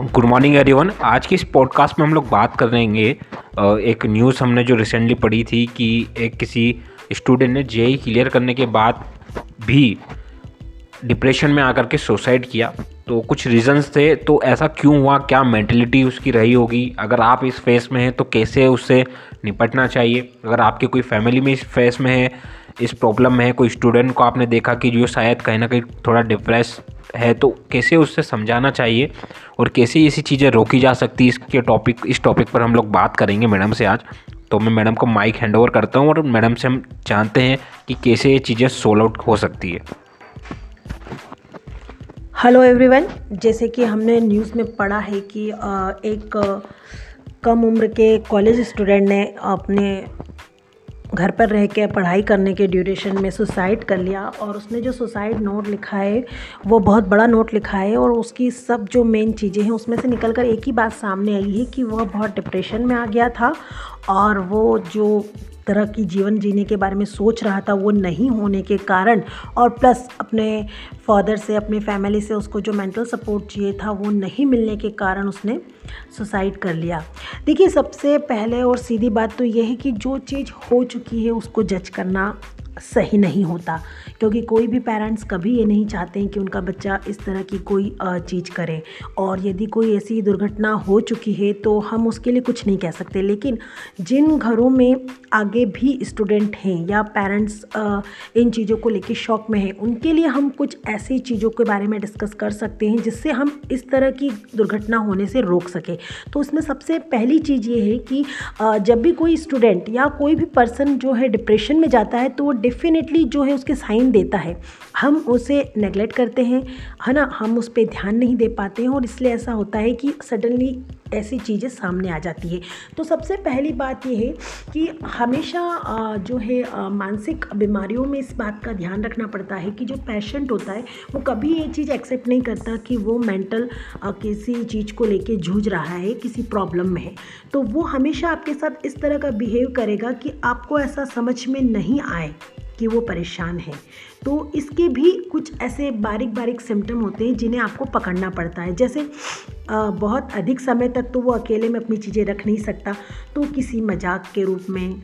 Good morning everyone आज की इस पॉडकास्ट में हम लोग बात कर करेंगे एक न्यूज़ हमने जो रिसेंटली पढ़ी थी कि एक किसी स्टूडेंट ने जेई क्लियर करने के बाद भी डिप्रेशन में आकर के सुसाइड किया। तो कुछ रीजंस थे तो ऐसा क्यों हुआ? क्या मेंटलिटी उसकी रही होगी? अगर आप इस फेस में हैं तो कैसे उससे निपटना चाहिए? अगर आपके कोई फैमिली में इस फेस में है, इस प्रॉब्लम में है, कोई स्टूडेंट को आपने देखा कि जो शायद कहीं ना कहीं थोड़ा डिप्रेस है तो कैसे उससे समझाना चाहिए और कैसे ऐसी चीज़ें रोकी जा सकती है? इसके टॉपिक इस टॉपिक पर हम लोग बात करेंगे मैडम से आज। तो मैं मैडम को माइक हैंड ओवर करता हूँ और मैडम से हम जानते हैं कि कैसे ये चीज़ें सोल्व आउट हो सकती है। हेलो एवरीवन जैसे कि हमने न्यूज़ में पढ़ा है कि एक कम उम्र के कॉलेज स्टूडेंट ने अपने घर पर रह के पढ़ाई करने के ड्यूरेशन में सुसाइड कर लिया और उसने जो सुसाइड नोट लिखा है, वो बहुत बड़ा नोट लिखा है और उसकी सब जो मेन चीज़ें हैं, उसमें से निकल कर एक ही बात सामने आई है कि वह बहुत डिप्रेशन में आ गया था और वो जो तरह की जीवन जीने के बारे में सोच रहा था वो नहीं होने के कारण और प्लस अपने फादर से, अपने फैमिली से उसको जो मेंटल सपोर्ट चाहिए था वो नहीं मिलने के कारण उसने सुसाइड कर लिया। देखिए, सबसे पहले और सीधी बात तो यह है कि जो चीज़ हो चुकी है उसको जज करना सही नहीं होता। क्योंकि कोई भी पेरेंट्स कभी ये नहीं चाहते हैं कि उनका बच्चा इस तरह की कोई चीज़ करे। और यदि कोई ऐसी दुर्घटना हो चुकी है तो हम उसके लिए कुछ नहीं कह सकते। लेकिन जिन घरों में आगे भी स्टूडेंट हैं या पेरेंट्स इन चीज़ों को लेकर शौक में हैं, उनके लिए हम कुछ ऐसी चीज़ों के बारे में डिस्कस कर सकते हैं, जिससे हम इस तरह की दुर्घटना होने से रोक सकें। तो उसमें सबसे पहली चीज़ ये है कि जब भी कोई स्टूडेंट या कोई भी पर्सन जो है डिप्रेशन में जाता है तो वो डेफिनेटली जो है उसके साइन देता है। हम उसे नेगलेक्ट करते हैं, है ना? हम उस पर ध्यान नहीं दे पाते हैं और इसलिए ऐसा होता है कि सडनली ऐसी चीज़ें सामने आ जाती है। तो सबसे पहली बात यह है कि हमेशा जो है मानसिक बीमारियों में इस बात का ध्यान रखना पड़ता है कि जो पेशेंट होता है, वो कभी ये चीज़ एक्सेप्ट नहीं करता कि वो मेंटल किसी चीज़ को लेके जूझ रहा है, किसी प्रॉब्लम में है। तो वो हमेशा आपके साथ इस तरह का बिहेव करेगा कि आपको ऐसा समझ में नहीं आए। कि वो परेशान है। तो इसके भी कुछ ऐसे बारीक बारीक सिम्टम होते हैं जिन्हें आपको पकड़ना पड़ता है। जैसे बहुत अधिक समय तक तो वो अकेले में अपनी चीज़ें रख नहीं सकता। तो किसी मज़ाक के रूप में,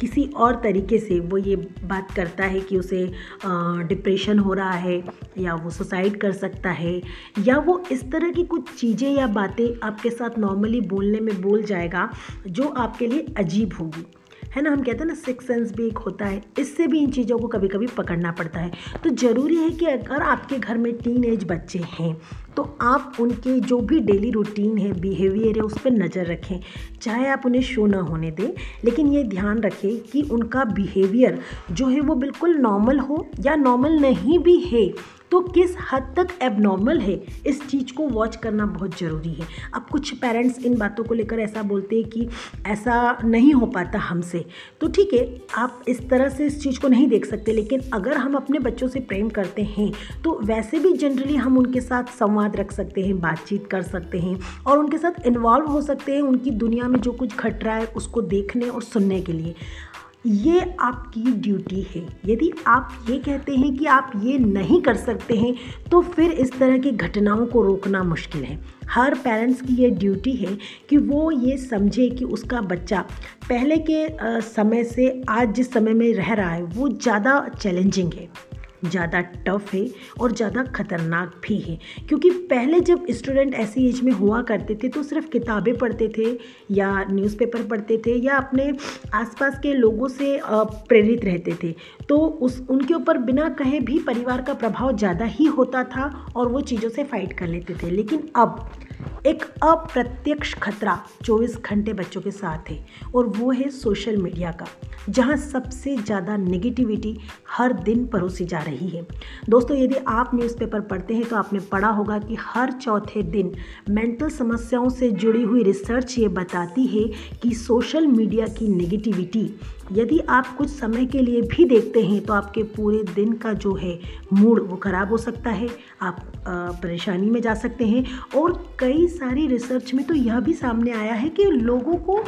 किसी और तरीके से वो ये बात करता है कि उसे डिप्रेशन हो रहा है या वो सुसाइड कर सकता है। या वो इस तरह की कुछ चीज़ें या बातें आपके साथ नॉर्मली बोलने में बोल जाएगा जो आपके लिए अजीब होगी। है ना, हम कहते हैं ना सिक्स सेंस भी एक होता है। इससे भी इन चीज़ों को कभी कभी पकड़ना पड़ता है। तो ज़रूरी है कि अगर आपके घर में टीन एज बच्चे हैं तो आप उनके जो भी डेली रूटीन है बिहेवियर है, उस पर नज़र रखें। चाहे आप उन्हें शो ना होने दें, लेकिन ये ध्यान रखें कि उनका बिहेवियर जो है वो बिल्कुल नॉर्मल हो या नॉर्मल नहीं भी है तो किस हद तक एबनॉर्मल है? इस चीज़ को वॉच करना बहुत ज़रूरी है। अब कुछ पेरेंट्स इन बातों को लेकर ऐसा बोलते हैं कि ऐसा नहीं हो पाता हमसे। तो ठीक है, आप इस तरह से इस चीज़ को नहीं देख सकते, लेकिन अगर हम अपने बच्चों से प्रेम करते हैं तो वैसे भी जनरली हम उनके साथ संवाद रख सकते हैं, बातचीत कर सकते हैं और उनके साथ इन्वॉल्व हो सकते हैं उनकी दुनिया में जो कुछ घट रहा है उसको देखने और सुनने के लिए। ये आपकी ड्यूटी है। यदि आप ये कहते हैं कि आप ये नहीं कर सकते हैं तो फिर इस तरह की घटनाओं को रोकना मुश्किल है। हर पेरेंट्स की ये ड्यूटी है कि वो ये समझे कि उसका बच्चा पहले के समय से आज जिस समय में रह रहा है, वो ज़्यादा चैलेंजिंग है। ज़्यादा टफ है और ज़्यादा ख़तरनाक भी है। क्योंकि पहले जब स्टूडेंट ऐसी एज में हुआ करते थे तो सिर्फ़ किताबें पढ़ते थे या न्यूज़पेपर पढ़ते थे या अपने आसपास के लोगों से प्रेरित रहते थे। तो उस, उनके ऊपर बिना कहे भी परिवार का प्रभाव ज़्यादा ही होता था और वो चीज़ों से फाइट कर लेते थे। लेकिन अब एक अप्रत्यक्ष खतरा 24 घंटे बच्चों के साथ है और वो है सोशल मीडिया का, जहाँ सबसे ज़्यादा नेगेटिविटी हर दिन परोसी जा रही है। दोस्तों, यदि आप न्यूज़पेपर पढ़ते हैं तो आपने पढ़ा होगा कि हर चौथे दिन मेंटल समस्याओं से जुड़ी हुई रिसर्च ये बताती है कि सोशल मीडिया की नेगेटिविटी यदि आप कुछ समय के लिए भी देखते हैं तो आपके पूरे दिन का जो है मूड वो ख़राब हो सकता है। आप परेशानी में जा सकते हैं और कई सारी रिसर्च में तो यह भी सामने आया है कि लोगों को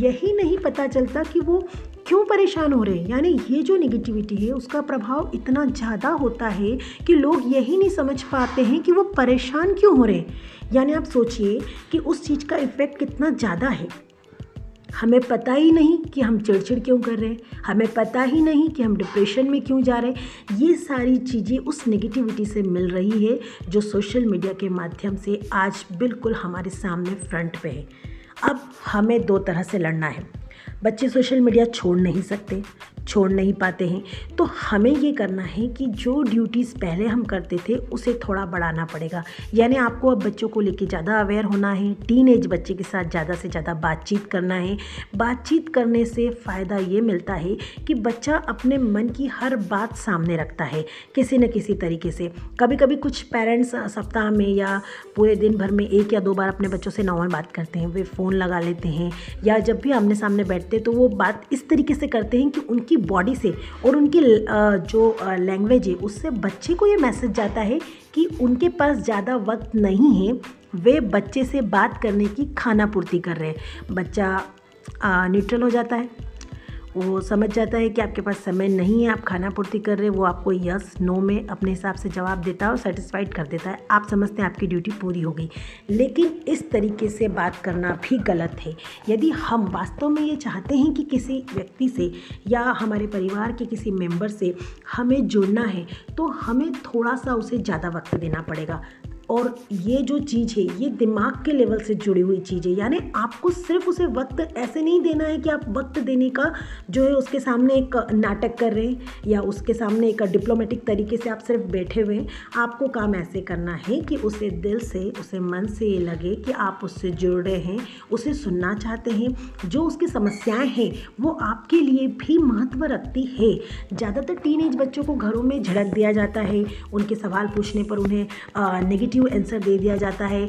यही नहीं पता चलता कि वो क्यों परेशान हो रहे हैं। यानी ये जो निगेटिविटी है, उसका प्रभाव इतना ज़्यादा होता है कि लोग यही नहीं समझ पाते हैं कि वो परेशान क्यों हो रहे हैं। यानी आप सोचिए कि उस चीज़ का इफ़ेक्ट कितना ज़्यादा है। हमें पता ही नहीं कि हम चिड़चिड़ क्यों कर रहे हैं। हमें पता ही नहीं कि हम डिप्रेशन में क्यों जा रहे हैं। ये सारी चीज़ें उस नेगेटिविटी से मिल रही है जो सोशल मीडिया के माध्यम से आज बिल्कुल हमारे सामने फ्रंट पे है। अब हमें दो तरह से लड़ना है। बच्चे सोशल मीडिया छोड़ नहीं सकते। छोड़ नहीं पाते हैं। तो हमें ये करना है कि जो ड्यूटीज़ पहले हम करते थे, उसे थोड़ा बढ़ाना पड़ेगा। यानी आपको अब बच्चों को लेके ज़्यादा अवेयर होना है टीन एज बच्चे के साथ ज़्यादा से ज़्यादा बातचीत करना है। बातचीत करने से फ़ायदा ये मिलता है कि बच्चा अपने मन की हर बात सामने रखता है, किसी न किसी तरीके से। कभी कभी कुछ पेरेंट्स सप्ताह में या पूरे दिन भर में एक या दो बार अपने बच्चों से नॉर्मल बात करते हैं। वे फ़ोन लगा लेते हैं या जब भी आमने सामने बैठते हैं तो वो बात इस तरीके से करते हैं कि उनकी बॉडी से और उनकी जो लैंग्वेज है, उससे बच्चे को ये मैसेज जाता है कि उनके पास ज़्यादा वक्त नहीं है, वे बच्चे से बात करने की खाना पूर्ति कर रहे हैं। बच्चा न्यूट्रल हो जाता है। वो समझ जाता है कि आपके पास समय नहीं है, आप खाना पूर्ति कर रहे हैं, वो आपको यस नो में अपने हिसाब से जवाब देता है और सेटिस्फाइड कर देता है। आप समझते हैं आपकी ड्यूटी पूरी हो गई। लेकिन इस तरीके से बात करना भी गलत है। यदि हम वास्तव में ये चाहते हैं कि किसी व्यक्ति से या हमारे परिवार के किसी मेंबर से हमें जुड़ना है तो हमें थोड़ा सा उसे ज़्यादा वक्त देना पड़ेगा। और ये जो चीज़ है, ये दिमाग के लेवल से जुड़ी हुई चीज़ है। यानी आपको सिर्फ़ उसे वक्त ऐसे नहीं देना है कि आप वक्त देने का जो है, उसके सामने एक नाटक कर रहे हैं या उसके सामने एक डिप्लोमेटिक तरीके से आप सिर्फ़ बैठे हुए हैं। आपको काम ऐसे करना है कि उसे दिल से, उसे मन से ये लगे कि आप उससे जुड़ रहे हैं, उसे सुनना चाहते हैं। जो उसकी समस्याएँ हैं, वो आपके लिए भी महत्व रखती है। ज़्यादातर टीन बच्चों को घरों में झड़क दिया जाता है। उनके सवाल पूछने पर उन्हें नेगेटिव नेगेटिव आंसर दे दिया जाता है?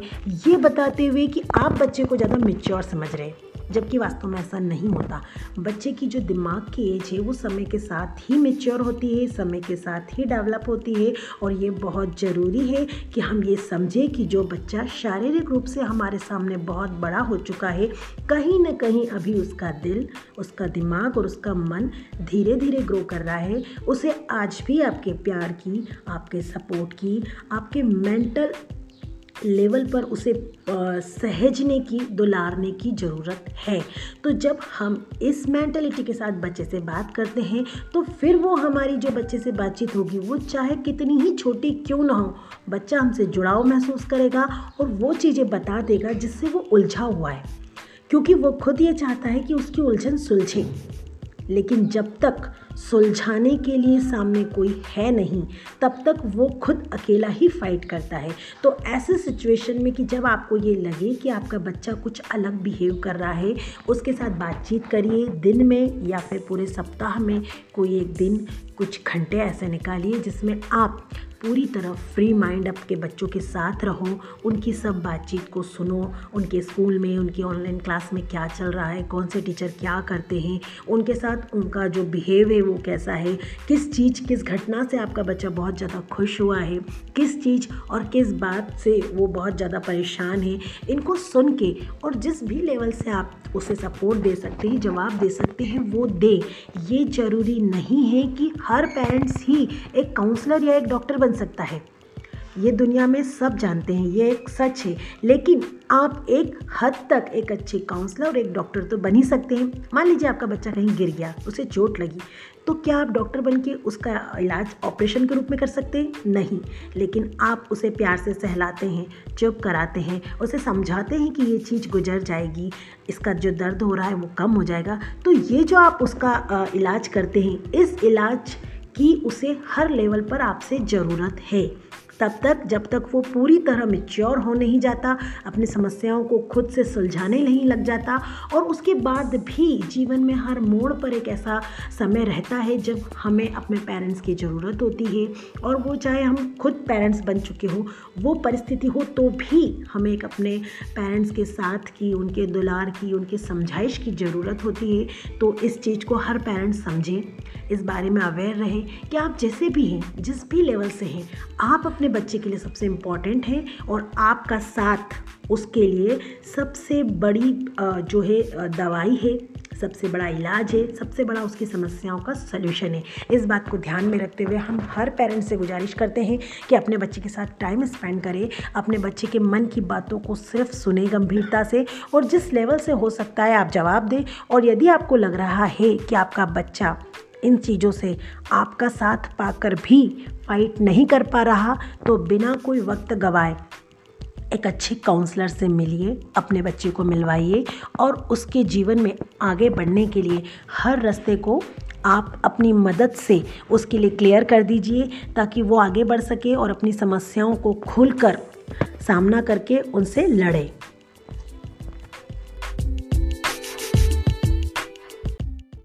ये बताते हुए कि आप बच्चे को ज़्यादा मेच्योर समझ रहे हैं। जबकि वास्तव में ऐसा नहीं होता। बच्चे की जो दिमाग की एज है, वो समय के साथ ही मेच्योर होती है, समय के साथ ही डेवलप होती है और ये बहुत ज़रूरी है कि हम ये समझें कि जो बच्चा शारीरिक रूप से हमारे सामने बहुत बड़ा हो चुका है, कहीं ना कहीं अभी उसका दिल, उसका दिमाग और उसका मन धीरे धीरे ग्रो कर रहा है। उसे आज भी आपके प्यार की, आपके सपोर्ट की, आपके मेंटल लेवल पर उसे सहजने की, दुलारने की ज़रूरत है। तो जब हम इस मैंटलिटी के साथ बच्चे से बात करते हैं तो फिर वो हमारी जो बच्चे से बातचीत होगी, वो चाहे कितनी ही छोटी क्यों ना हो, बच्चा हमसे जुड़ाव महसूस करेगा और वो चीज़ें बता देगा जिससे वो उलझा हुआ है। क्योंकि वो खुद ये चाहता है कि उसकी उलझन सुलझे। लेकिन जब तक सुलझाने के लिए सामने कोई है नहीं, तब तक वो खुद अकेला ही फाइट करता है। तो ऐसे सिचुएशन में कि जब आपको ये लगे कि आपका बच्चा कुछ अलग बिहेव कर रहा है, उसके साथ बातचीत करिए दिन में या फिर पूरे सप्ताह में कोई एक दिन कुछ घंटे ऐसे निकालिए जिसमें आप पूरी तरह फ्री माइंड आपके बच्चों के साथ रहो, उनकी सब बातचीत को सुनो, उनके स्कूल में, उनकी ऑनलाइन क्लास में क्या चल रहा है, कौन से टीचर क्या करते हैं, उनके साथ उनका जो बिहेव है वो कैसा है, किस चीज़, किस घटना से आपका बच्चा बहुत ज़्यादा खुश हुआ है, किस चीज़ और किस बात से वो बहुत ज़्यादा परेशान है, इनको सुन के और जिस भी लेवल से आप उसे सपोर्ट दे सकते हैं, जवाब दे सकते हैं, वो दे। ये ज़रूरी नहीं है कि हर पेरेंट्स ही एक काउंसलर या एक डॉक्टर बन सकता है। ये दुनिया में सब जानते हैं, ये एक सच है। लेकिन आप एक हद तक एक अच्छे काउंसलर और एक डॉक्टर तो बन ही सकते हैं। मान लीजिए आपका बच्चा कहीं गिर गया, उसे चोट लगी तो क्या आप डॉक्टर बन के उसका इलाज ऑपरेशन के रूप में कर सकते हैं? नहीं। लेकिन आप उसे प्यार से सहलाते हैं, चुप कराते हैं, उसे समझाते हैं कि ये चीज़ गुजर जाएगी, इसका जो दर्द हो रहा है वो कम हो जाएगा। तो ये जो आप उसका इलाज करते हैं, इस इलाज की उसे हर लेवल पर आपसे ज़रूरत है। तब तक जब तक वो पूरी तरह मिच्योर हो नहीं जाता, अपनी समस्याओं को खुद से सुलझाने नहीं लग जाता और उसके बाद भी जीवन में हर मोड़ पर एक ऐसा समय रहता है जब हमें अपने पेरेंट्स की ज़रूरत होती है और वो चाहे हम खुद पेरेंट्स बन चुके हों, वो परिस्थिति हो तो भी हमें एक अपने पेरेंट्स के साथ की, उनके दुलार की, उनकी समझाइश की ज़रूरत होती है। तो इस चीज़ को हर पेरेंट्स समझें। इस बारे में अवेयर रहें कि आप जैसे भी हैं, जिस भी लेवल से हैं, आप अपने बच्चे के लिए सबसे इंपॉर्टेंट है और आपका साथ उसके लिए सबसे बड़ी जो है दवाई है, सबसे बड़ा इलाज है, सबसे बड़ा उसकी समस्याओं का सल्यूशन है। इस बात को ध्यान में रखते हुए हम हर पेरेंट्स से गुजारिश करते हैं कि अपने बच्चे के साथ टाइम स्पेंड करें, अपने बच्चे के मन की बातों को सिर्फ़ सुने गंभीरता से और जिस लेवल से हो सकता है आप जवाब दें और यदि आपको लग रहा है कि आपका बच्चा इन चीज़ों से आपका साथ पाकर भी फाइट नहीं कर पा रहा तो बिना कोई वक्त गवाए एक अच्छे काउंसलर से मिलिए, अपने बच्चे को मिलवाइए और उसके जीवन में आगे बढ़ने के लिए हर रास्ते को आप अपनी मदद से उसके लिए क्लियर कर दीजिए ताकि वो आगे बढ़ सके और अपनी समस्याओं को खुलकर सामना करके उनसे लड़े।